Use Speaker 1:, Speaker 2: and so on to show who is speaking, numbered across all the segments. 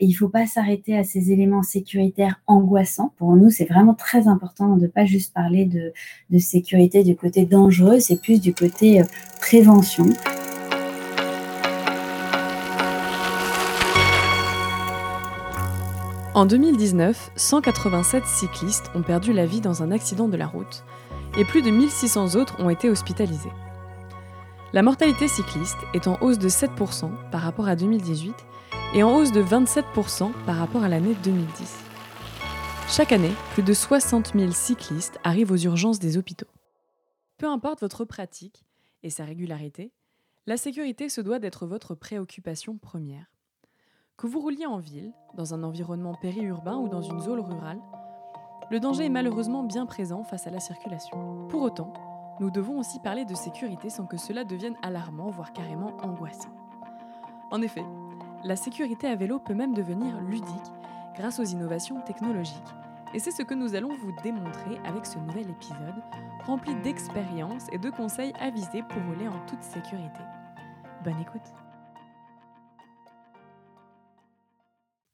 Speaker 1: Il ne faut pas s'arrêter à ces éléments sécuritaires angoissants. Pour nous, c'est vraiment très important de ne pas juste parler de, sécurité du côté dangereux, c'est plus du côté euh, prévention.
Speaker 2: En 2019, 187 cyclistes ont perdu la vie dans un accident de la route et plus de 1600 autres ont été hospitalisés. La mortalité cycliste est en hausse de 7% par rapport à 2018 et en hausse de 27% par rapport à l'année 2010. Chaque année, plus de 60 000 cyclistes arrivent aux urgences des hôpitaux. Peu importe votre pratique et sa régularité, la sécurité se doit d'être votre préoccupation première. Que vous rouliez en ville, dans un environnement périurbain ou dans une zone rurale, le danger est malheureusement bien présent face à la circulation. Pour autant, nous devons aussi parler de sécurité sans que cela devienne alarmant, voire carrément angoissant. En effet, la sécurité à vélo peut même devenir ludique grâce aux innovations technologiques. Et c'est ce que nous allons vous démontrer avec ce nouvel épisode, rempli d'expériences et de conseils avisés pour rouler en toute sécurité. Bonne écoute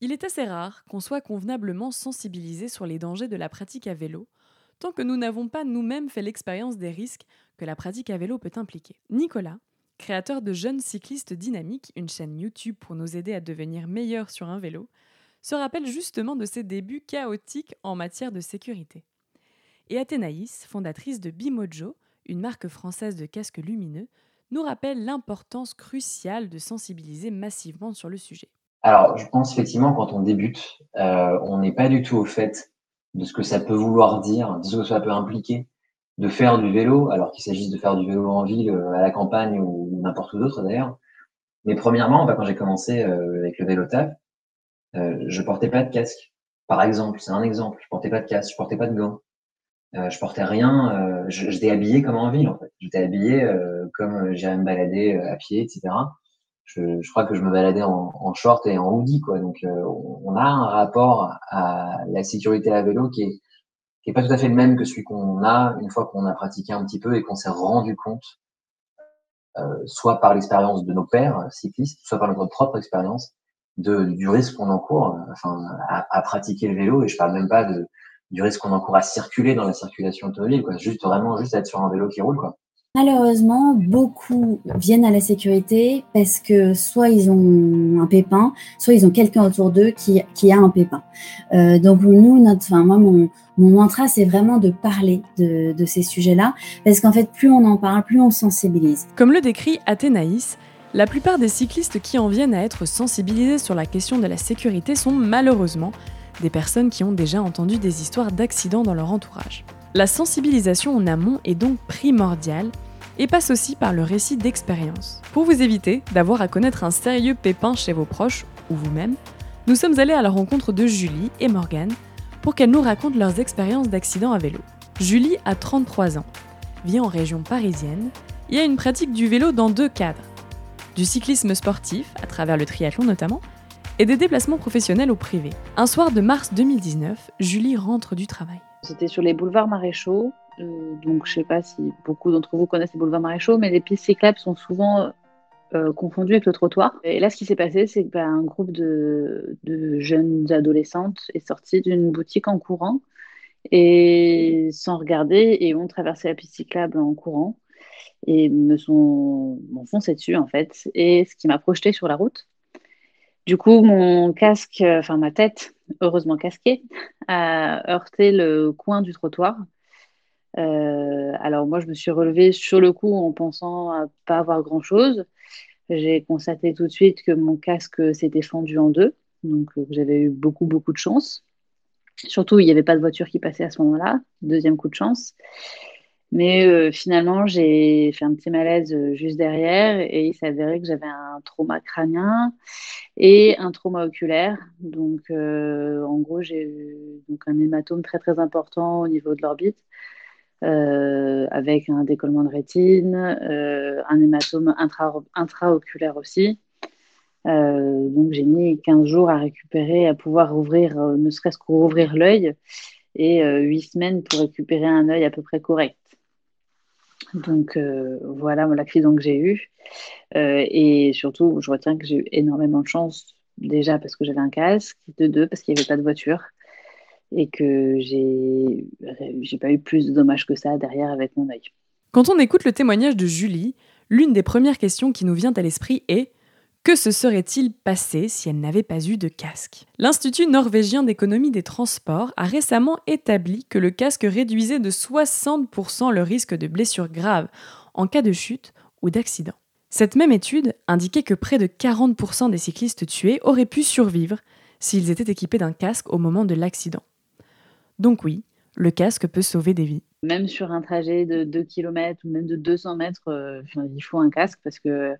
Speaker 2: Il est assez rare qu'on soit convenablement sensibilisé sur les dangers de la pratique à vélo, tant que nous n'avons pas nous-mêmes fait l'expérience des risques que la pratique à vélo peut impliquer. Nicolas, créateur de Jeunes Cyclistes Dynamiques, une chaîne YouTube pour nous aider à devenir meilleurs sur un vélo, se rappelle justement de ses débuts chaotiques en matière de sécurité. Et Athénaïs, fondatrice de Bimojo, une marque française de casques lumineux, nous rappelle l'importance cruciale de sensibiliser massivement sur le sujet.
Speaker 3: Alors, je pense effectivement, quand on débute, euh, on n'est pas du tout au fait de ce que ça peut vouloir dire, de ce que ça peut impliquer de faire du vélo, alors qu'il s'agisse de faire du vélo en ville, euh, à la campagne ou n'importe où d'autre d'ailleurs. Mais premièrement, bah, quand j'ai commencé euh, avec le vélo taf, euh, je portais pas de casque. Par exemple, c'est un exemple. Je portais pas de casque, je portais pas de gants. Je portais rien. J'étais habillé comme en ville en fait. J'étais habillé comme j'irais me balader à pied, etc je, je, crois que je me baladais en, en short et en hoodie, quoi. Donc, on a un rapport à la sécurité à vélo qui est, qui est pas tout à fait le même que celui qu'on a une fois qu'on a pratiqué un petit peu et qu'on s'est rendu compte, euh, soit par l'expérience de nos pères cyclistes, soit par notre propre expérience, de, du risque qu'on encourt, enfin, à, à, pratiquer le vélo. Et je parle même pas de, du risque qu'on encourt à circuler dans la circulation automobile, quoi. Juste vraiment, juste être sur un vélo qui roule, quoi.
Speaker 1: Malheureusement, beaucoup viennent à la sécurité parce que soit ils ont un pépin, soit ils ont quelqu'un autour d'eux qui, qui, a un pépin. Euh, donc nous, notre, enfin moi, mon, mantra, c'est vraiment de parler de, de ces sujets-là, parce qu'en fait, plus on en parle, plus on sensibilise.
Speaker 2: Comme le décrit Athénaïs, la plupart des cyclistes qui en viennent à être sensibilisés sur la question de la sécurité sont malheureusement des personnes qui ont déjà entendu des histoires d'accidents dans leur entourage. La sensibilisation en amont est donc primordiale et passe aussi par le récit d'expérience. Pour vous éviter d'avoir à connaître un sérieux pépin chez vos proches ou vous-même, nous sommes allés à la rencontre de Julie et Morgane pour qu'elles nous racontent leurs expériences d'accident à vélo. Julie a 33 ans, vit en région parisienne et a une pratique du vélo dans deux cadres. Du cyclisme sportif, à travers le triathlon notamment, et des déplacements professionnels au privé. Un soir de mars 2019, Julie rentre du travail.
Speaker 4: C'était sur les boulevards Maréchaux. Euh, donc, je ne sais pas si beaucoup d'entre vous connaissent les boulevards Maréchaux, mais les pistes cyclables sont souvent euh, confondues avec le trottoir. Et là, ce qui s'est passé, c'est qu'un ben, groupe de, jeunes adolescentes est sorti d'une boutique en courant et sans regarder et ont traversé la piste cyclable en courant et me sont m'ont foncé dessus en fait. Et ce qui m'a projeté sur la route. Du coup, mon casque, enfin ma tête, heureusement casquée, a heurté le coin du trottoir. Euh, alors moi, je me suis relevée sur le coup en pensant à pas avoir grand-chose. J'ai constaté tout de suite que mon casque s'était fendu en deux, donc euh, j'avais eu beaucoup, beaucoup de chance. Surtout, il n'y avait pas de voiture qui passait à ce moment-là. Deuxième coup de chance. Mais euh, finalement, j'ai fait un petit malaise euh, juste derrière et il s'avérait que j'avais un trauma crânien et un trauma oculaire. Donc, euh, en gros, j'ai eu donc, un hématome très très important au niveau de l'orbite. avec un décollement de rétine, un hématome intra intraoculaire aussi. donc j'ai mis 15 jours à récupérer, à pouvoir ouvrir, ne serait-ce qu'ouvrir l'œil, et 8 semaines pour récupérer un œil à peu près correct. Donc euh, voilà l'accident que j'ai eu. Euh, et surtout, je retiens que j'ai eu énormément de chance déjà parce que j'avais un casque, de deux parce qu'il n'y avait pas de voiture et que j'ai j'ai pas eu plus de dommages que ça derrière avec mon œil.
Speaker 2: Quand on écoute le témoignage de Julie, l'une des premières questions qui nous vient à l'esprit est que se serait-il passé si elle n'avait pas eu de casque? L'Institut norvégien d'économie des transports a récemment établi que le casque réduisait de 60% le risque de blessures graves en cas de chute ou d'accident. Cette même étude indiquait que près de 40% des cyclistes tués auraient pu survivre s'ils étaient équipés d'un casque au moment de l'accident. Donc oui, le casque peut sauver des vies.
Speaker 4: Même sur un trajet de 2 km ou même de 200 mètres, euh, il faut un casque parce que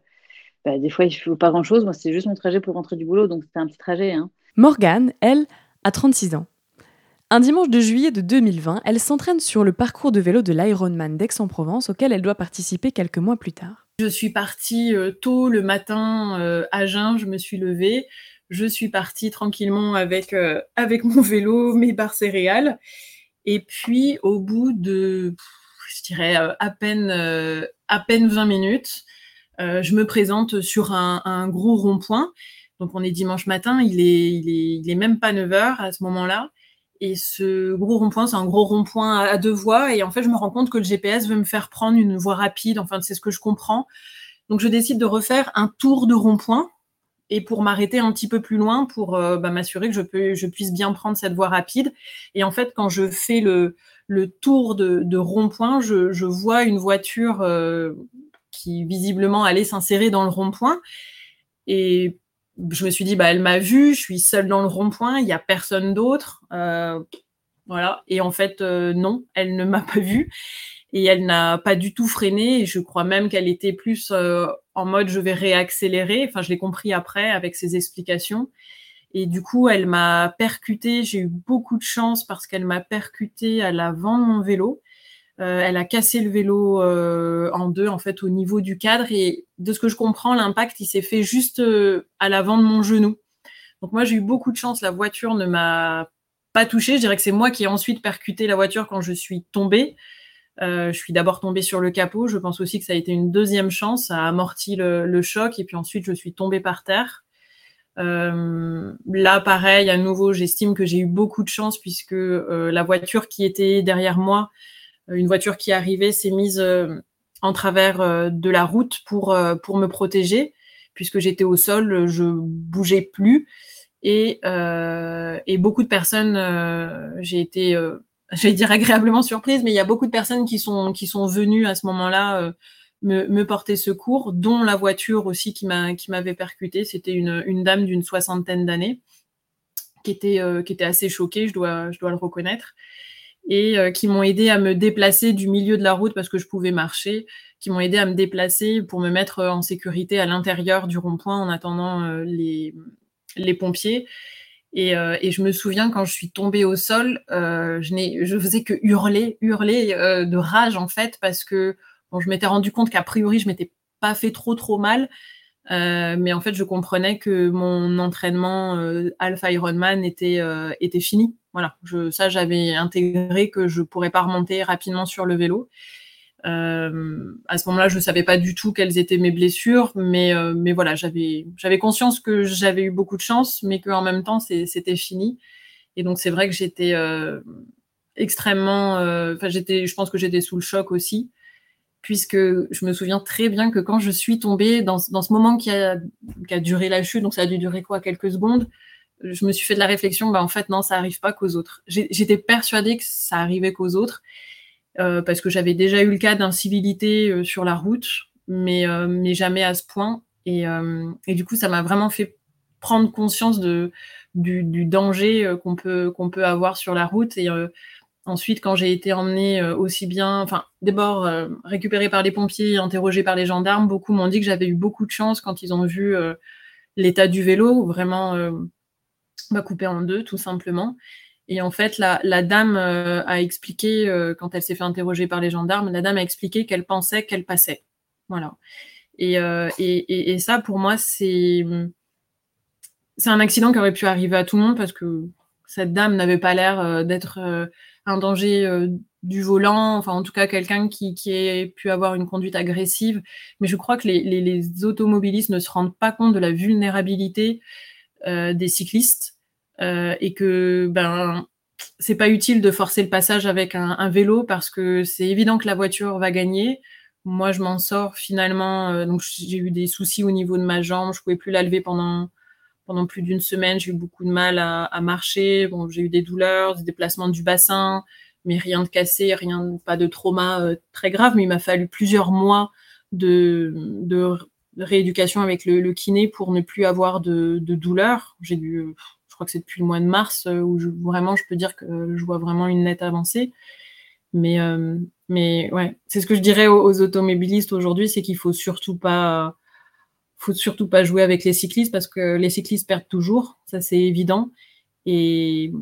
Speaker 4: bah, des fois, il ne faut pas grand-chose. Moi, c'est juste mon trajet pour rentrer du boulot, donc c'était un petit trajet. Hein.
Speaker 2: Morgane, elle, a 36 ans. Un dimanche de juillet de 2020, elle s'entraîne sur le parcours de vélo de l'Ironman d'Aix-en-Provence auquel elle doit participer quelques mois plus tard.
Speaker 5: Je suis partie euh, tôt le matin euh, à jeun, je me suis levée. Je suis partie tranquillement avec, euh, avec mon vélo, mes barres céréales. Et puis, au bout de, je dirais, à, peine, à peine 20 minutes, euh, je me présente sur un, gros rond-point. Donc on est dimanche matin, il est, il est, même pas 9 heures à ce moment-là. Et ce gros rond-point, c'est un gros rond-point à, deux voies. Et en fait, je me rends compte que le GPS veut me faire prendre une voie rapide. Enfin, c'est ce que je comprends. Donc je décide de refaire un tour de rond-point et pour m'arrêter un petit peu plus loin pour euh, bah, m'assurer que je, peux, je puisse bien prendre cette voie rapide. Et en fait, quand je fais le, tour de, rond-point, je, vois une voiture euh, qui visiblement allait s'insérer dans le rond-point. Et je me suis dit, bah, elle m'a vu, je suis seule dans le rond-point, il n'y a personne d'autre. Euh, voilà. Et en fait, euh, non, elle ne m'a pas vue et elle n'a pas du tout freiné. Je crois même qu'elle était plus euh, en mode je vais réaccélérer. Enfin, je l'ai compris après avec ses explications. Et du coup, elle m'a percuté. J'ai eu beaucoup de chance parce qu'elle m'a percuté à l'avant de mon vélo. Euh, elle a cassé le vélo euh, en deux, en fait, au niveau du cadre. Et de ce que je comprends, l'impact, il s'est fait juste euh, à l'avant de mon genou. Donc moi, j'ai eu beaucoup de chance. La voiture ne m'a pas touchée. Je dirais que c'est moi qui ai ensuite percuté la voiture quand je suis tombée. je suis d'abord tombée sur le capot. Je pense aussi que ça a été une deuxième chance. Ça a amorti le, choc. Et puis ensuite, je suis tombée par terre. là, pareil, à nouveau, j'estime que j'ai eu beaucoup de chance puisque la voiture qui était derrière moi une voiture qui arrivait s'est mise euh, en travers euh, de la route pour, euh, pour me protéger, puisque j'étais au sol, je bougeais plus. Et, et beaucoup de personnes, j'ai été, j'allais dire agréablement surprise, mais il y a beaucoup de personnes qui sont, qui sont venues à ce moment-là me, me, porter secours, dont la voiture aussi qui m'a qui m'avait percuté. C'était une, une dame d'une soixantaine d'années qui était qui était assez choquée, je dois je dois le reconnaître et euh, qui m'ont aidé à me déplacer du milieu de la route parce que je pouvais marcher, qui m'ont aidé à me déplacer pour me mettre en sécurité à l'intérieur du rond-point en attendant euh, les, les pompiers. Et, euh, et, je me souviens quand je suis tombée au sol, euh, je, n'ai, je faisais que hurler, hurler euh, de rage en fait, parce que bon, je m'étais rendu compte qu'a priori je m'étais pas fait trop trop mal, euh, mais en fait je comprenais que mon entraînement Alpha Ironman était était fini voilà, je, ça j'avais intégré que je pourrais pas remonter rapidement sur le vélo. Euh, à ce moment-là, je ne savais pas du tout quelles étaient mes blessures, mais, euh, mais voilà, j'avais, conscience que j'avais eu beaucoup de chance, mais qu'en même temps, c'était fini. Et donc, c'est vrai que j'étais euh, extrêmement. Enfin, j'étais, je pense que j'étais sous le choc aussi, puisque je me souviens très bien que quand je suis tombée, dans, dans ce moment qui a, qui a duré la chute, donc ça a dû durer quoi, quelques secondes, je me suis fait de la réflexion, bah en fait non, ça arrive pas qu'aux autres. J'étais persuadée que ça arrivait qu'aux autres euh, parce que j'avais déjà eu le cas d'incivilité euh, sur la route, mais euh, mais jamais à ce point. Et, euh, et du coup, ça m'a vraiment fait prendre conscience de du, danger qu'on peut qu'on peut avoir sur la route. Et ensuite, quand j'ai été emmenée aussi bien, enfin d'abord récupérée par les pompiers, interrogée par les gendarmes, beaucoup m'ont dit que j'avais eu beaucoup de chance quand ils ont vu l'état du vélo, vraiment m'a coupé en deux, tout simplement. Et en fait, la, dame euh, a expliqué, euh, quand elle s'est fait interroger par les gendarmes, la dame a expliqué qu'elle pensait qu'elle passait. Voilà. Et, euh, et, et, ça, pour moi, c'est c'est un accident qui aurait pu arriver à tout le monde parce que cette dame n'avait pas l'air d'être un danger du volant, enfin en tout cas quelqu'un qui, qui ait pu avoir une conduite agressive. Mais je crois que les automobilistes ne se rendent pas compte de la vulnérabilité des cyclistes et que ben c'est pas utile de forcer le passage avec un, vélo parce que c'est évident que la voiture va gagner. Moi, je m'en sors finalement. Euh, donc, j'ai eu des soucis au niveau de ma jambe. Je pouvais plus la lever pendant pendant plus d'une semaine. J'ai eu beaucoup de mal à, marcher. Bon, j'ai eu des douleurs, des déplacements du bassin, mais rien de cassé, rien, pas de trauma euh, très grave. Mais il m'a fallu plusieurs mois de, de rééducation avec le, kiné pour ne plus avoir de, de douleurs. J'ai dû crois que c'est depuis le mois de mars euh, où je, vraiment je peux dire que je vois vraiment une nette avancée. Mais, euh, ouais, c'est ce que je dirais aux, automobilistes aujourd'hui, c'est qu'il faut surtout pas, faut surtout pas jouer avec les cyclistes parce que les cyclistes perdent toujours, ça c'est évident. Et,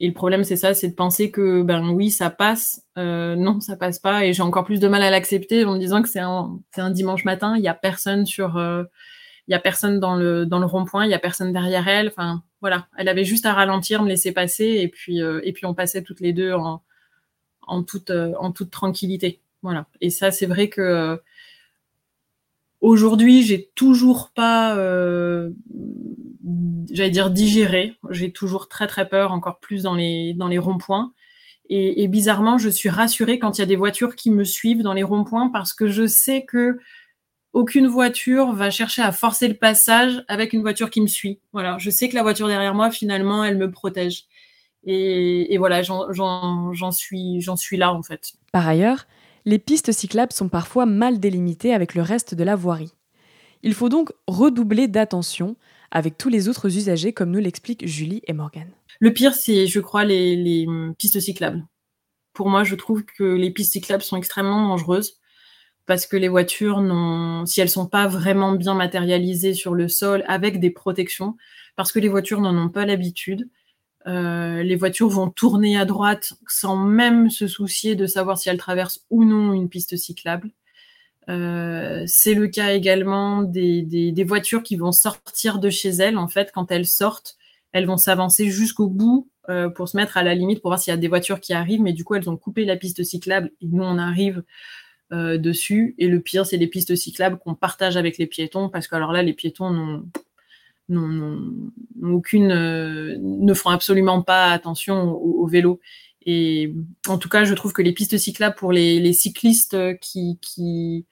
Speaker 5: le problème c'est ça, c'est de penser que ben oui ça passe, euh, non ça passe pas. Et j'ai encore plus de mal à l'accepter en me disant que c'est un, un, dimanche matin, il y a personne sur, il y a personne dans le dans le rond-point, il y a personne derrière elle. Enfin voilà, elle avait juste à ralentir, me laisser passer, et puis, euh, et puis on passait toutes les deux en, en, toute, euh, en toute tranquillité. Voilà. Et ça, c'est vrai que euh, aujourd'hui, j'ai toujours pas, j'allais dire digéré. J'ai toujours très très peur, encore plus dans les, dans les ronds-points. Et, bizarrement, je suis rassurée quand il y a des voitures qui me suivent dans les ronds-points parce que je sais que aucune voiture va chercher à forcer le passage avec une voiture qui me suit. Voilà, je sais que la voiture derrière moi, finalement, elle me protège. Et, voilà, j'en suis, suis là en fait.
Speaker 2: Par ailleurs, les pistes cyclables sont parfois mal délimitées avec le reste de la voirie. Il faut donc redoubler d'attention avec tous les autres usagers, comme nous l'expliquent Julie et Morgane.
Speaker 5: Le pire, c'est, je crois, les, les pistes cyclables. Pour moi, je trouve que les pistes cyclables sont extrêmement dangereuses parce que les voitures si elles sont pas vraiment bien matérialisées sur le sol avec des protections, parce que les voitures n'en ont pas l'habitude, euh, les voitures vont tourner à droite sans même se soucier de savoir si elles traversent ou non une piste cyclable. Euh, c'est le cas également des, des, des, voitures qui vont sortir de chez elles. En fait, quand elles sortent, elles vont s'avancer jusqu'au bout euh, pour se mettre à la limite pour voir s'il y a des voitures qui arrivent. Mais du coup, elles ont coupé la piste cyclable et nous, on arrive euh, dessus. Et le pire, c'est les pistes cyclables qu'on partage avec les piétons, parce que alors là, les piétons n'ont aucune, euh, ne font absolument pas attention au, vélo. Et en tout cas, je trouve que les pistes cyclables pour les, cyclistes qui, qui,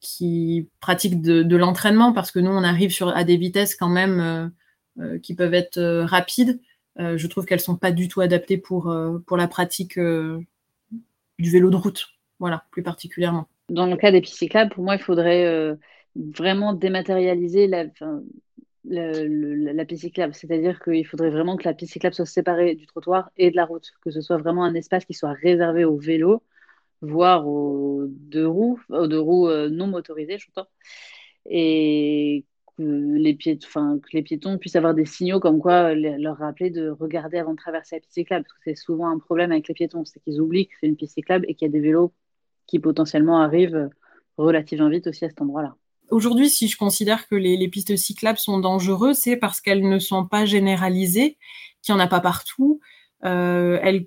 Speaker 5: qui pratiquent de, l'entraînement, parce que nous, on arrive sur, à des vitesses quand même euh, qui peuvent être rapides, je trouve qu'elles sont pas du tout adaptées pour, pour la pratique du vélo de route. Voilà, plus particulièrement.
Speaker 4: Dans le cas des pistes cyclables, pour moi, il faudrait euh, vraiment dématérialiser la, piste cyclable. C'est-à-dire qu'il faudrait vraiment que la piste cyclable soit séparée du trottoir et de la route, que ce soit vraiment un espace qui soit réservé aux vélos, voire aux deux roues, aux deux roues euh, non motorisées, j'entends. Et que les, piétons, que les piétons puissent avoir des signaux comme quoi leur rappeler de regarder avant de traverser la piste cyclable. Parce que c'est souvent un problème avec les piétons, c'est qu'ils oublient que c'est une piste cyclable et qu'il y a des vélos qui potentiellement arrivent relativement vite aussi à cet endroit-là.
Speaker 5: Aujourd'hui, si je considère que les, pistes cyclables sont dangereuses, c'est parce qu'elles ne sont pas généralisées, qu'il n'y en a pas partout. Euh, elles,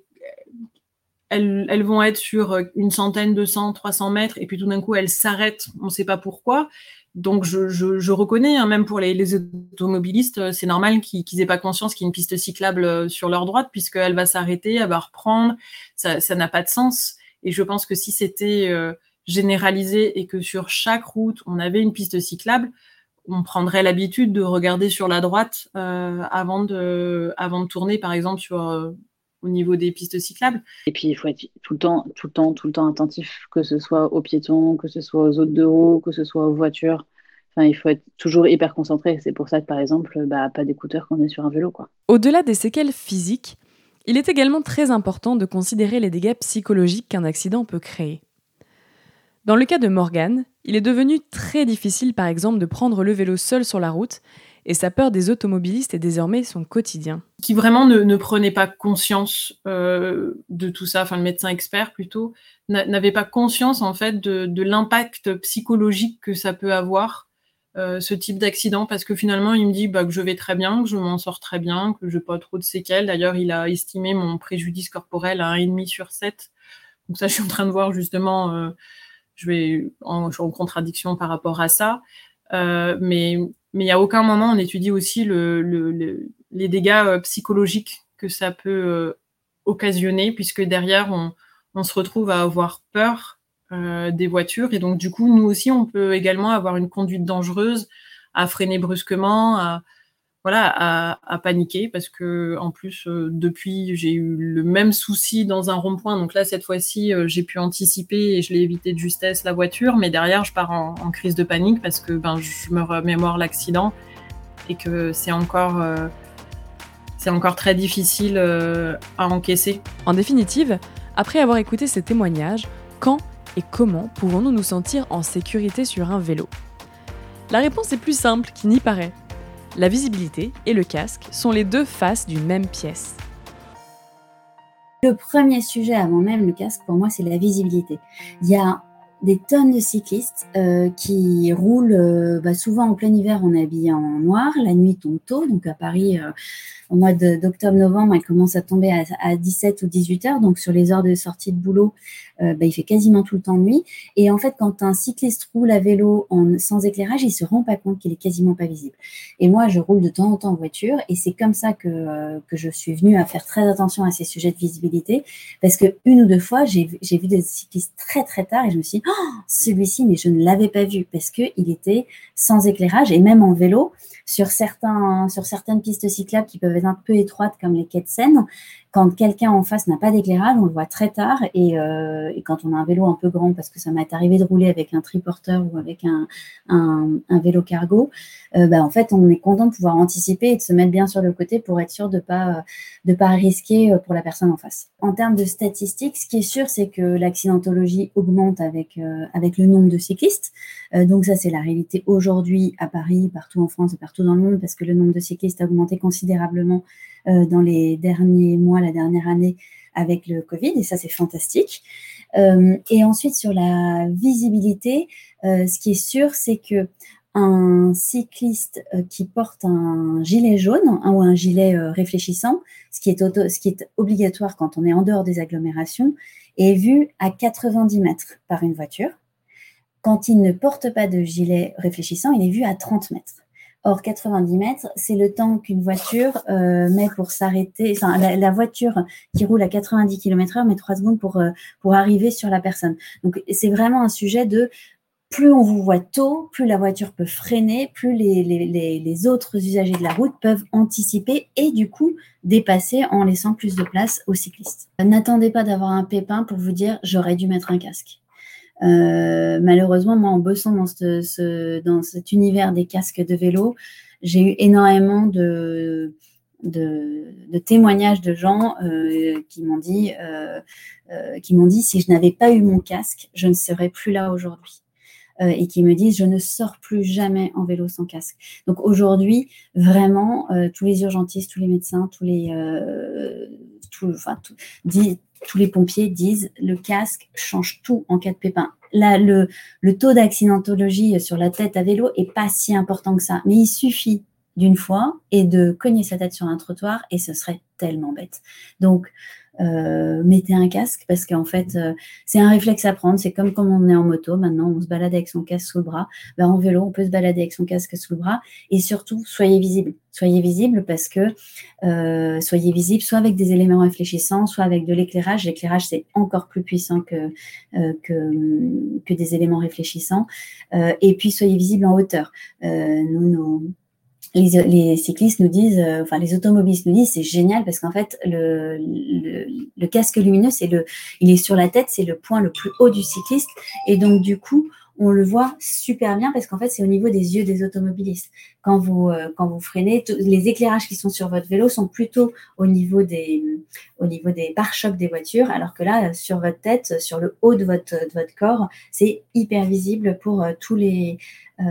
Speaker 5: elles, vont être sur une centaine, 200, 300 mètres, et puis tout d'un coup, elles s'arrêtent, on ne sait pas pourquoi. Donc, je, je, reconnais, hein, même pour les, automobilistes, c'est normal qu'ils n'aient pas conscience qu'il y a une piste cyclable sur leur droite, puisqu'elle va s'arrêter, elle va reprendre. Ça n'a pas de sens. Et je pense que si c'était euh, généralisé et que sur chaque route, on avait une piste cyclable, on prendrait l'habitude de regarder sur la droite euh, avant, de, avant de tourner, par exemple, sur, euh, au niveau des pistes cyclables.
Speaker 4: Et puis, il faut être tout le temps, tout le temps, tout le temps attentif, que ce soit aux piétons, que ce soit aux autres de roues, que ce soit aux voitures. Enfin, il faut être toujours hyper concentré. C'est pour ça que, par exemple, bah, pas d'écouteurs quand on est sur un vélo. Quoi.
Speaker 2: Au-delà des séquelles physiques, il est également très important de considérer les dégâts psychologiques qu'un accident peut créer. Dans le cas de Morgan, il est devenu très difficile par exemple de prendre le vélo seul sur la route et sa peur des automobilistes est désormais son quotidien.
Speaker 5: Qui vraiment ne, prenait pas conscience euh, de tout ça, enfin le médecin expert plutôt, n'avait pas conscience en fait de l'impact psychologique que ça peut avoir euh, ce type d'accident parce que finalement il me dit bah, que je vais très bien, que je m'en sors très bien, que je n'ai pas trop de séquelles. D'ailleurs, il a estimé mon préjudice corporel à 1,5 sur 7. Donc ça, je suis en train de voir justement, euh, je vais en, je suis en contradiction par rapport à ça. Euh, mais mais a aucun moment on étudie aussi les dégâts psychologiques que ça peut occasionner, puisque derrière, on, se retrouve à avoir peur des voitures. Et donc, du coup, nous aussi, on peut également avoir une conduite dangereuse, à freiner brusquement, à, voilà, à, paniquer parce que en plus euh, depuis j'ai eu le même souci dans un rond-point. Donc là cette fois-ci euh, j'ai pu anticiper et je l'ai évité de justesse la voiture, mais derrière je pars en, crise de panique parce que ben je me remémore l'accident et que c'est encore euh, c'est encore très difficile à encaisser.
Speaker 2: En définitive, après avoir écouté ces témoignages, quand et comment pouvons-nous nous sentir en sécurité sur un vélo? La réponse est plus simple qu'il n'y paraît. La visibilité et le casque sont les deux faces d'une même pièce.
Speaker 1: Le premier sujet avant même le casque, pour moi, c'est la visibilité. Il y a des tonnes de cyclistes euh, qui roulent euh, bah, souvent en plein hiver en habillé en noir, la nuit tombe tôt, donc à Paris, euh, au mois d'octobre-novembre, elle commence à tomber à, 17 ou 18 heures. Donc, sur les heures de sortie de boulot, euh, bah, il fait quasiment tout le temps nuit. Et en fait, quand un cycliste roule à vélo en, sans éclairage, il se rend pas compte qu'il est quasiment pas visible. Et moi, je roule de temps en temps en voiture et c'est comme ça que, euh, que je suis venue à faire très attention à ces sujets de visibilité parce que une ou deux fois, j'ai vu des cyclistes très très tard et je me suis dit, oh, celui-ci, mais je ne l'avais pas vu parce qu'il était sans éclairage et même en vélo sur, certains, sur certaines pistes cyclables qui peuvent être un peu étroites comme les quais de Seine, quand quelqu'un en face n'a pas d'éclairage, on le voit très tard. Et, euh, et, quand on a un vélo un peu grand, parce que ça m'est arrivé de rouler avec un triporteur ou avec un, un, un vélo cargo, euh, bah, en fait, on est content de pouvoir anticiper et de se mettre bien sur le côté pour être sûr de pas de pas risquer euh, pour la personne en face. En termes de statistiques, ce qui est sûr, c'est que l'accidentologie augmente avec euh, avec le nombre de cyclistes. Euh, donc ça, c'est la réalité aujourd'hui à Paris, partout en France et partout dans le monde, parce que le nombre de cyclistes a augmenté considérablement dans les derniers mois, la dernière année avec le Covid, et ça c'est fantastique. Euh, et ensuite sur la visibilité, euh, ce qui est sûr, c'est que un cycliste qui porte un gilet jaune hein, ou un gilet réfléchissant, ce qui est obligatoire quand on est en dehors des agglomérations, est vu à 90 mètres par une voiture. Quand il ne porte pas de gilet réfléchissant, il est vu à 30 mètres. Or, 90 mètres, c'est le temps qu'une voiture euh, met pour s'arrêter. Enfin, la, voiture qui roule à 90 km/h met 3 secondes pour, euh, pour arriver sur la personne. Donc, c'est vraiment un sujet de plus on vous voit tôt, plus la voiture peut freiner, plus les, les, les, autres usagers de la route peuvent anticiper et du coup dépasser en laissant plus de place aux cyclistes. N'attendez pas d'avoir un pépin pour vous dire j'aurais dû mettre un casque. Euh, malheureusement, moi, en bossant dans, ce, dans cet univers des casques de vélo, j'ai eu énormément de, témoignages de gens euh, qui m'ont dit, euh, qui m'ont dit, si je n'avais pas eu mon casque, je ne serais plus là aujourd'hui. et qui me disent, je ne sors plus jamais en vélo sans casque. Donc aujourd'hui, vraiment, tous les urgentistes, tous les médecins, tous les, tout, enfin, tout, tous les pompiers disent le casque change tout en cas de pépin. Là, le, le taux d'accidentologie sur la tête à vélo est pas si important que ça, mais il suffit d'une fois et de cogner sa tête sur un trottoir et ce serait tellement bête. Donc, euh, mettez un casque parce qu'en fait, euh, c'est un réflexe à prendre. C'est comme quand on est en moto. Maintenant, on se balade avec son casque sous le bras. Ben, en vélo, on peut se balader avec son casque sous le bras. Et surtout, soyez visible. Soyez visible parce que euh, soyez visible soit avec des éléments réfléchissants, soit avec de l'éclairage. L'éclairage, c'est encore plus puissant que, que, que, des éléments réfléchissants. et puis, soyez visible en hauteur. nous, nos les, cyclistes nous disent, euh, enfin les automobilistes nous disent, c'est génial parce qu'en fait le, le, casque lumineux, c'est le, il est sur la tête, c'est le point le plus haut du cycliste, et donc du coup on le voit super bien parce qu'en fait, c'est au niveau des yeux des automobilistes. Quand vous, euh, quand vous freinez, les éclairages qui sont sur votre vélo sont plutôt au niveau des, au niveau des pare-chocs des voitures, alors que là, sur votre tête, sur le haut de votre, de votre corps, c'est hyper visible pour euh, tous les, euh,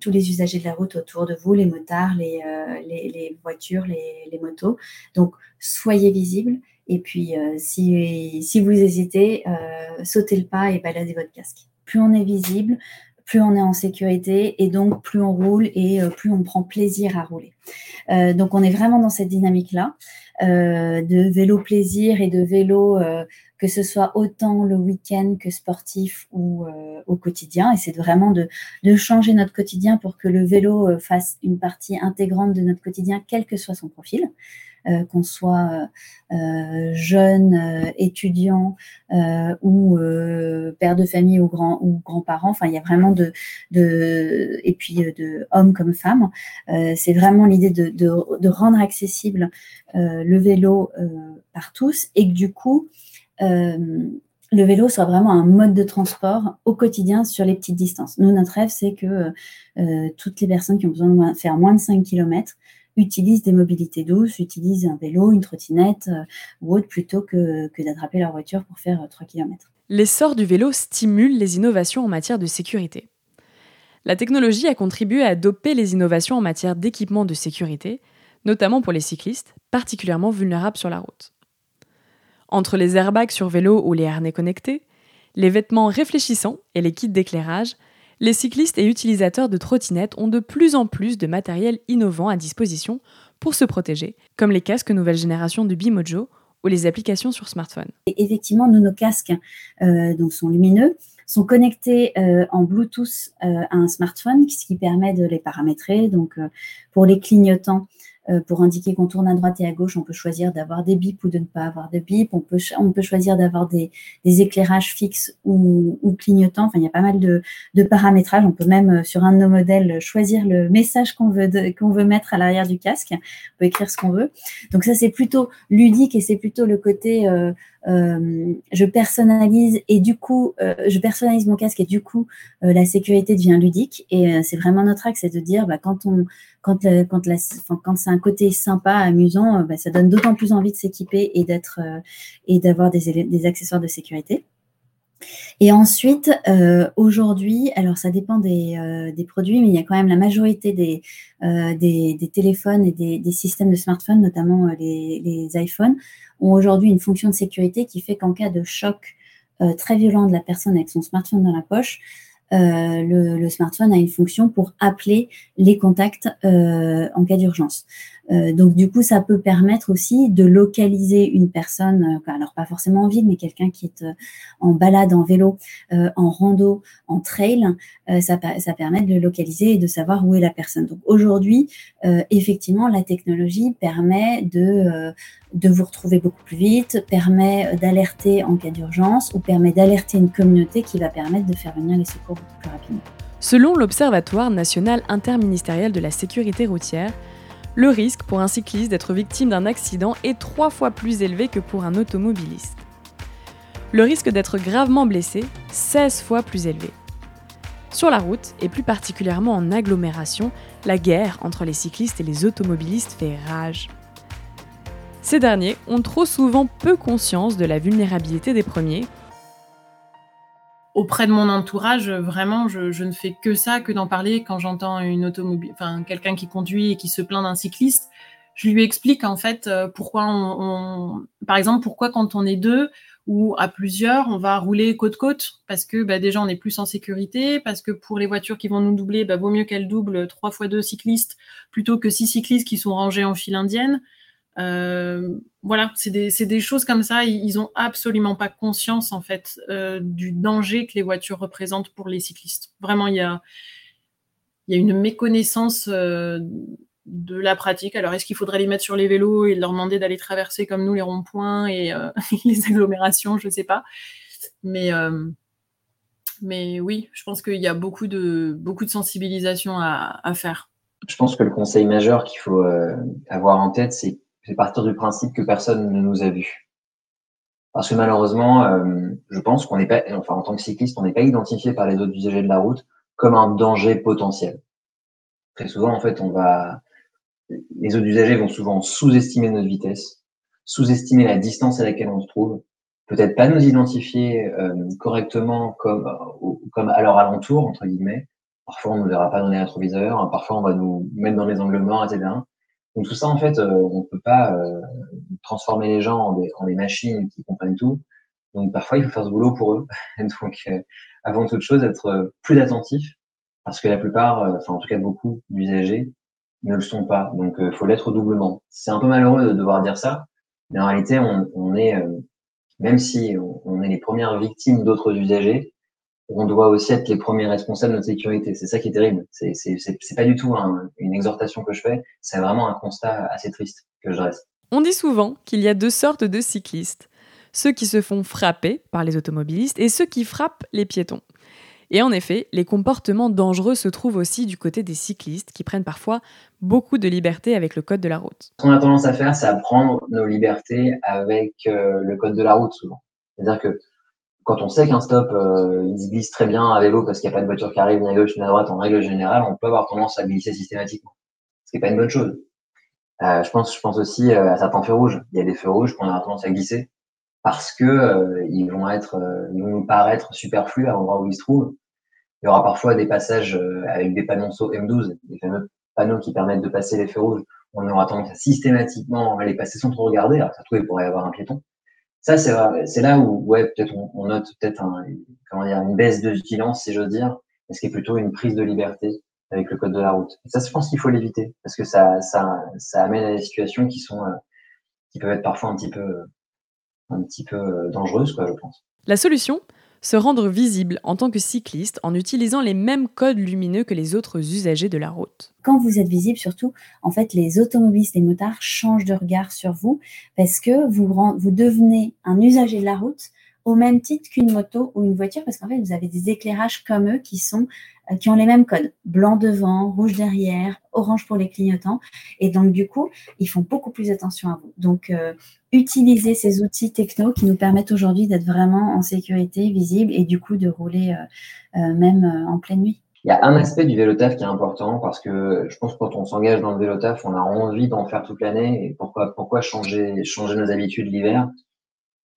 Speaker 1: tous les usagers de la route autour de vous, les motards, les, les, les, voitures, les, les, motos. Donc, soyez visibles. Et puis, si, si vous hésitez, sautez le pas et baladez votre casque plus on est visible, plus on est en sécurité et donc plus on roule et plus on prend plaisir à rouler. donc on est vraiment dans cette dynamique-là de vélo plaisir et de vélo que ce soit autant le week-end que sportif ou euh, au quotidien. Et c'est vraiment de, changer notre quotidien pour que le vélo euh, fasse une partie intégrante de notre quotidien, quel que soit son profil. Euh, qu'on soit jeune, étudiant ou père de famille ou grand ou grands-parents. Il y a vraiment de, et puis de hommes comme femmes. c'est vraiment l'idée de, rendre accessible le vélo par tous et que du coup euh, le vélo soit vraiment un mode de transport au quotidien sur les petites distances. Nous, notre rêve, c'est que euh, toutes les personnes qui ont besoin de faire moins de 5 km utilisent des mobilités douces, utilisent un vélo, une trottinette euh, ou autre plutôt que, que d'attraper leur voiture pour faire 3 km.
Speaker 2: L'essor du vélo stimule les innovations en matière de sécurité. La technologie a contribué à doper les innovations en matière d'équipement de sécurité, notamment pour les cyclistes, particulièrement vulnérables sur la route. Entre les airbags sur vélo ou les harnais connectés, les vêtements réfléchissants et les kits d'éclairage, les cyclistes et utilisateurs de trottinettes ont de plus en plus de matériel innovant à disposition pour se protéger, comme les casques nouvelle génération de Bimojo ou les applications sur smartphone.
Speaker 1: effectivement, nous, nos casques euh, sont lumineux, sont connectés euh, en Bluetooth euh, à un smartphone, ce qui permet de les paramétrer. Donc, pour les clignotants, pour indiquer qu'on tourne à droite et à gauche, on peut choisir d'avoir des bips ou de ne pas avoir de bips. On peut, on peut choisir d'avoir des, des, éclairages fixes ou, ou, clignotants. Enfin, il y a pas mal de, de paramétrages. On peut même, euh, sur un de nos modèles, choisir le message qu'on veut, qu'on veut mettre à l'arrière du casque. On peut écrire ce qu'on veut. Donc ça, c'est plutôt ludique et c'est plutôt le côté euh, euh, je personnalise et du coup, euh, je personnalise mon casque et du coup, euh, la sécurité devient ludique. Et c'est vraiment notre axe, c'est de dire, bah, quand c'est un côté sympa, amusant, bah, ça donne d'autant plus envie de s'équiper et d'avoir des, accessoires de sécurité. Et ensuite, aujourd'hui, alors ça dépend des, produits, mais il y a quand même la majorité des, téléphones et des, systèmes de smartphones, notamment les iPhones, ont aujourd'hui une fonction de sécurité qui fait qu'en cas de choc très violent de la personne avec son smartphone dans la poche, euh, le, le, smartphone a une fonction pour appeler les contacts euh, en cas d'urgence. Euh, donc du coup, ça peut permettre aussi de localiser une personne, alors pas forcément en ville, mais quelqu'un qui est en balade, en vélo, en rando, en trail, ça, ça, permet de le localiser et de savoir où est la personne. Donc aujourd'hui, effectivement, la technologie permet de de vous retrouver beaucoup plus vite, permet d'alerter en cas d'urgence ou permet d'alerter une communauté qui va permettre de faire venir les secours beaucoup plus rapidement.
Speaker 2: Selon l'Observatoire national interministériel de la sécurité routière, le risque pour un cycliste d'être victime d'un accident est trois fois plus élevé que pour un automobiliste. Le risque d'être gravement blessé, 16 fois plus élevé. Sur la route, et plus particulièrement en agglomération, la guerre entre les cyclistes et les automobilistes fait rage. Ces derniers ont trop souvent peu conscience de la vulnérabilité des premiers.
Speaker 5: Auprès de mon entourage, vraiment, je, ne fais que ça, que d'en parler quand j'entends une automobile, enfin quelqu'un qui conduit et qui se plaint d'un cycliste. Je lui explique en fait euh, pourquoi on, par exemple, pourquoi quand on est deux ou à plusieurs, on va rouler côte côte parce que bah, déjà on est plus en sécurité, parce que pour les voitures qui vont nous doubler, bah, vaut mieux qu'elles doublent trois fois deux cyclistes plutôt que six cyclistes qui sont rangés en file indienne. Euh, voilà, c'est des, des, choses comme ça. Ils, n'ont absolument pas conscience en fait euh, du danger que les voitures représentent pour les cyclistes. Vraiment, il y a, y a une méconnaissance euh, de la pratique. Alors, est-ce qu'il faudrait les mettre sur les vélos et leur demander d'aller traverser comme nous les ronds-points et les agglomérations? Je ne sais pas. Mais, mais oui, je pense qu'il y a beaucoup de, beaucoup de sensibilisation à faire.
Speaker 3: Je pense que le conseil majeur qu'il faut avoir en tête, c'est c'est partir du principe que personne ne nous a vus. Parce que malheureusement, euh, je pense qu'on n'est pas, enfin en tant que cycliste, on n'est pas identifié par les autres usagers de la route comme un danger potentiel. Très souvent, en fait, on va, les autres usagers vont souvent sous-estimer notre vitesse, sous-estimer la distance à laquelle on se trouve, peut-être pas nous identifier euh, correctement comme, euh, comme à leur alentour entre guillemets. Parfois, on ne verra pas dans les rétroviseurs, parfois on va nous mettre dans les angles morts, etc. Donc tout ça, en fait, euh, on ne peut pas euh, transformer les gens en des, machines qui comprennent tout. Donc parfois, il faut faire ce boulot pour eux. Donc avant toute chose, être plus attentif, parce que la plupart, enfin en tout cas beaucoup d'usagers, ne le sont pas. Donc, il faut l'être doublement. C'est un peu malheureux de devoir dire ça, mais en réalité, on est, même si on, est les premières victimes d'autres usagers, on doit aussi être les premiers responsables de notre sécurité. C'est ça qui est terrible. C'est, c'est, c'est pas du tout une exhortation que je fais, c'est vraiment un constat assez triste que je dresse.
Speaker 2: On dit souvent qu'il y a deux sortes de cyclistes. Ceux qui se font frapper par les automobilistes et ceux qui frappent les piétons. Et en effet, les comportements dangereux se trouvent aussi du côté des cyclistes qui prennent parfois beaucoup de liberté avec le code de la route.
Speaker 3: Ce qu'on a tendance à faire, c'est à prendre nos libertés avec euh, le code de la route souvent. C'est-à-dire que quand on sait qu'un stop, euh, il se glisse très bien à vélo parce qu'il n'y a pas de voiture qui arrive ni à gauche ni à droite en règle générale, on peut avoir tendance à glisser systématiquement. Ce qui n'est pas une bonne chose. Euh, je pense, je pense aussi à certains feux rouges. Il y a des feux rouges qu'on a tendance à glisser parce que ils vont être, ils vont nous paraître superflus à l'endroit où ils se trouvent il y aura parfois des passages euh, avec des panneaux M12, des fameux panneaux qui permettent de passer les feux rouges. On aura tendance à systématiquement les passer sans trop regarder. Alors, ça il pourrait y avoir un piéton. Ça, c'est, là où, ouais, peut-être on, note peut-être un, comment dire, une baisse de vigilance, si j'ose dire, mais ce qui est plutôt une prise de liberté avec le code de la route. Ça, je pense qu'il faut l'éviter parce que ça, ça, ça amène à des situations qui sont, euh, qui peuvent être parfois un petit peu, un petit peu euh, dangereuses, quoi, je pense.
Speaker 2: La solution, se rendre visible en tant que cycliste en utilisant les mêmes codes lumineux que les autres usagers de la route.
Speaker 1: Quand vous êtes visible, surtout, en fait, les automobilistes, les motards changent de regard sur vous parce que vous, vous devenez un usager de la route au même titre qu'une moto ou une voiture parce qu'en fait, vous avez des éclairages comme eux qui sont euh, qui ont les mêmes codes, blanc devant, rouge derrière, orange pour les clignotants. Et donc, du coup, ils font beaucoup plus attention à vous. Donc, euh, utilisez ces outils techno qui nous permettent aujourd'hui d'être vraiment en sécurité, visible et du coup de rouler euh, même en pleine nuit.
Speaker 3: Il y a un aspect du vélo taf qui est important parce que je pense que quand on s'engage dans le vélo taf, on a envie d'en faire toute l'année. Et pourquoi, pourquoi changer, changer nos habitudes l'hiver?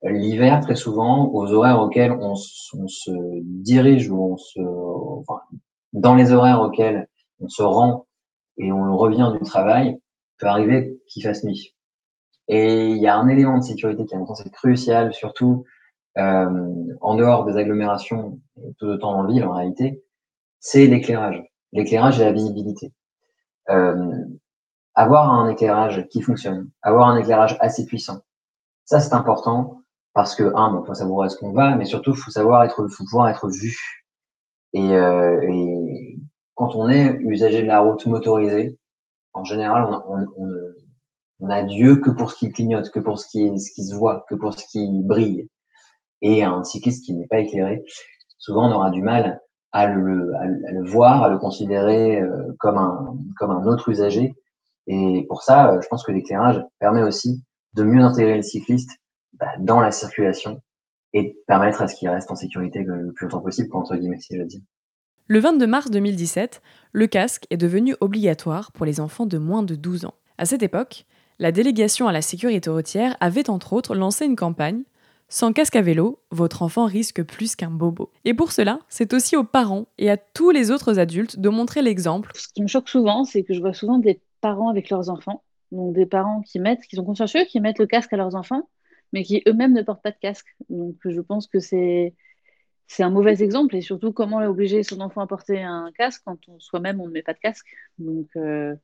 Speaker 3: L'hiver, très souvent, aux horaires auxquels on, se dirige ou on se, enfin, dans les horaires auxquels on se rend et on revient du travail, peut arriver qu'il fasse nuit. Et il y a un élément de sécurité qui, à mon sens, est crucial, surtout euh, en dehors des agglomérations, tout temps en ville en réalité, c'est l'éclairage. L'éclairage et la visibilité. Euh, avoir un éclairage qui fonctionne, avoir un éclairage assez puissant, ça c'est important parce que un, bon, faut savoir où est-ce qu'on va, mais surtout faut savoir être, faut pouvoir être vu. Et, euh, et, quand on est usager de la route motorisée, en général, on, on, on, on a Dieu que pour ce qui clignote, que pour ce qui, ce qui se voit, que pour ce qui brille. Et un cycliste qui n'est pas éclairé, souvent on aura du mal à le, à le voir, à le considérer euh, comme un, comme un autre usager. Et pour ça, euh, je pense que l'éclairage permet aussi de mieux intégrer le cycliste bah, dans la circulation et permettre à ce qu'il reste en sécurité le plus longtemps possible, entre guillemets, si je veux dire.
Speaker 2: Le 22 mars 2017, le casque est devenu obligatoire pour les enfants de moins de 12 ans. À cette époque, la délégation à la sécurité routière avait entre autres lancé une campagne Sans casque à vélo, votre enfant risque plus qu'un bobo. Et pour cela, c'est aussi aux parents et à tous les autres adultes de montrer l'exemple.
Speaker 4: Ce qui me choque souvent, c'est que je vois souvent des parents avec leurs enfants, donc des parents qui mettent, qui sont consciencieux, qui mettent le casque à leurs enfants, mais qui eux-mêmes ne portent pas de casque. Donc je pense que c'est c'est un mauvais exemple et surtout comment obliger son enfant à porter un casque quand soi-même on ne met pas de casque? Donc euh,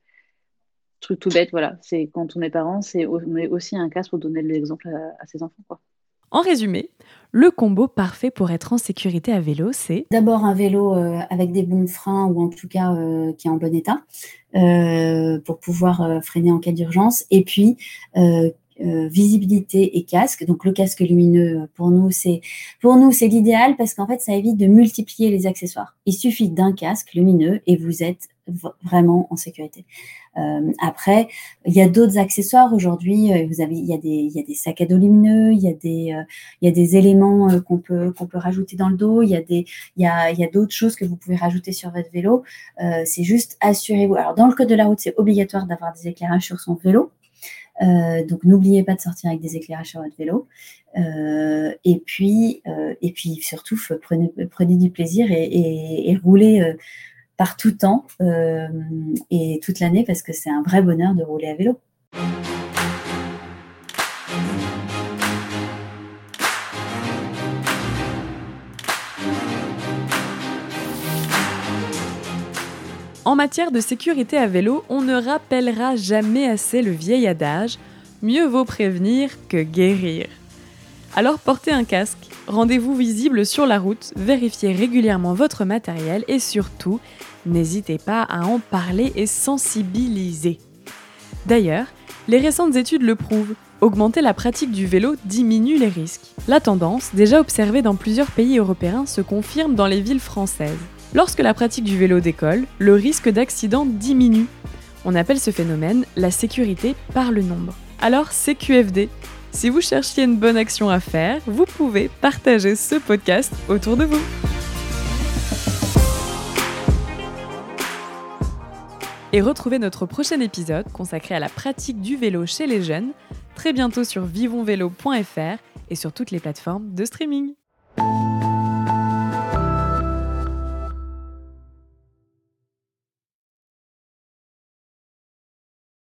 Speaker 4: truc tout bête, voilà, c'est quand on est parent, c'est on met aussi un casque pour donner l'exemple à, ses enfants, quoi.
Speaker 2: En résumé, le combo parfait pour être en sécurité à vélo, c'est
Speaker 1: d'abord un vélo euh, avec des bons freins ou en tout cas euh, qui est en bon état pour pouvoir freiner en cas d'urgence, et puis euh, visibilité et casque. Donc le casque lumineux euh, pour nous c'est pour nous c'est l'idéal parce qu'en fait ça évite de multiplier les accessoires. Il suffit d'un casque lumineux et vous êtes vraiment en sécurité. Euh, après, il y a d'autres accessoires aujourd'hui. Vous avez, il y a des, il y a des sacs à dos lumineux, il y a des, il y a des éléments qu'on peut qu'on peut rajouter dans le dos. Il y a des, il y a, il y a d'autres choses que vous pouvez rajouter sur votre vélo. c'est juste assurez-vous. Alors dans le code de la route, c'est obligatoire d'avoir des éclairages sur son vélo. Euh, donc n'oubliez pas de sortir avec des éclairages sur votre vélo. Euh, et puis euh, et puis surtout prenez, du plaisir et, roulez par tout temps et toute l'année parce que c'est un vrai bonheur de rouler à vélo.
Speaker 2: En matière de sécurité à vélo, on ne rappellera jamais assez le vieil adage mieux vaut prévenir que guérir. Alors portez un casque, rendez-vous visible sur la route, vérifiez régulièrement votre matériel et surtout, n'hésitez pas à en parler et sensibiliser. D'ailleurs, les récentes études le prouvent, augmenter la pratique du vélo diminue les risques. La tendance, déjà observée dans plusieurs pays européens, se confirme dans les villes françaises. Lorsque la pratique du vélo décolle, le risque d'accident diminue. On appelle ce phénomène la sécurité par le nombre. Alors CQFD, si vous cherchiez une bonne action à faire, vous pouvez partager ce podcast autour de vous. Et retrouvez notre prochain épisode consacré à la pratique du vélo chez les jeunes très bientôt sur vivonvélo.fr et sur toutes les plateformes de streaming.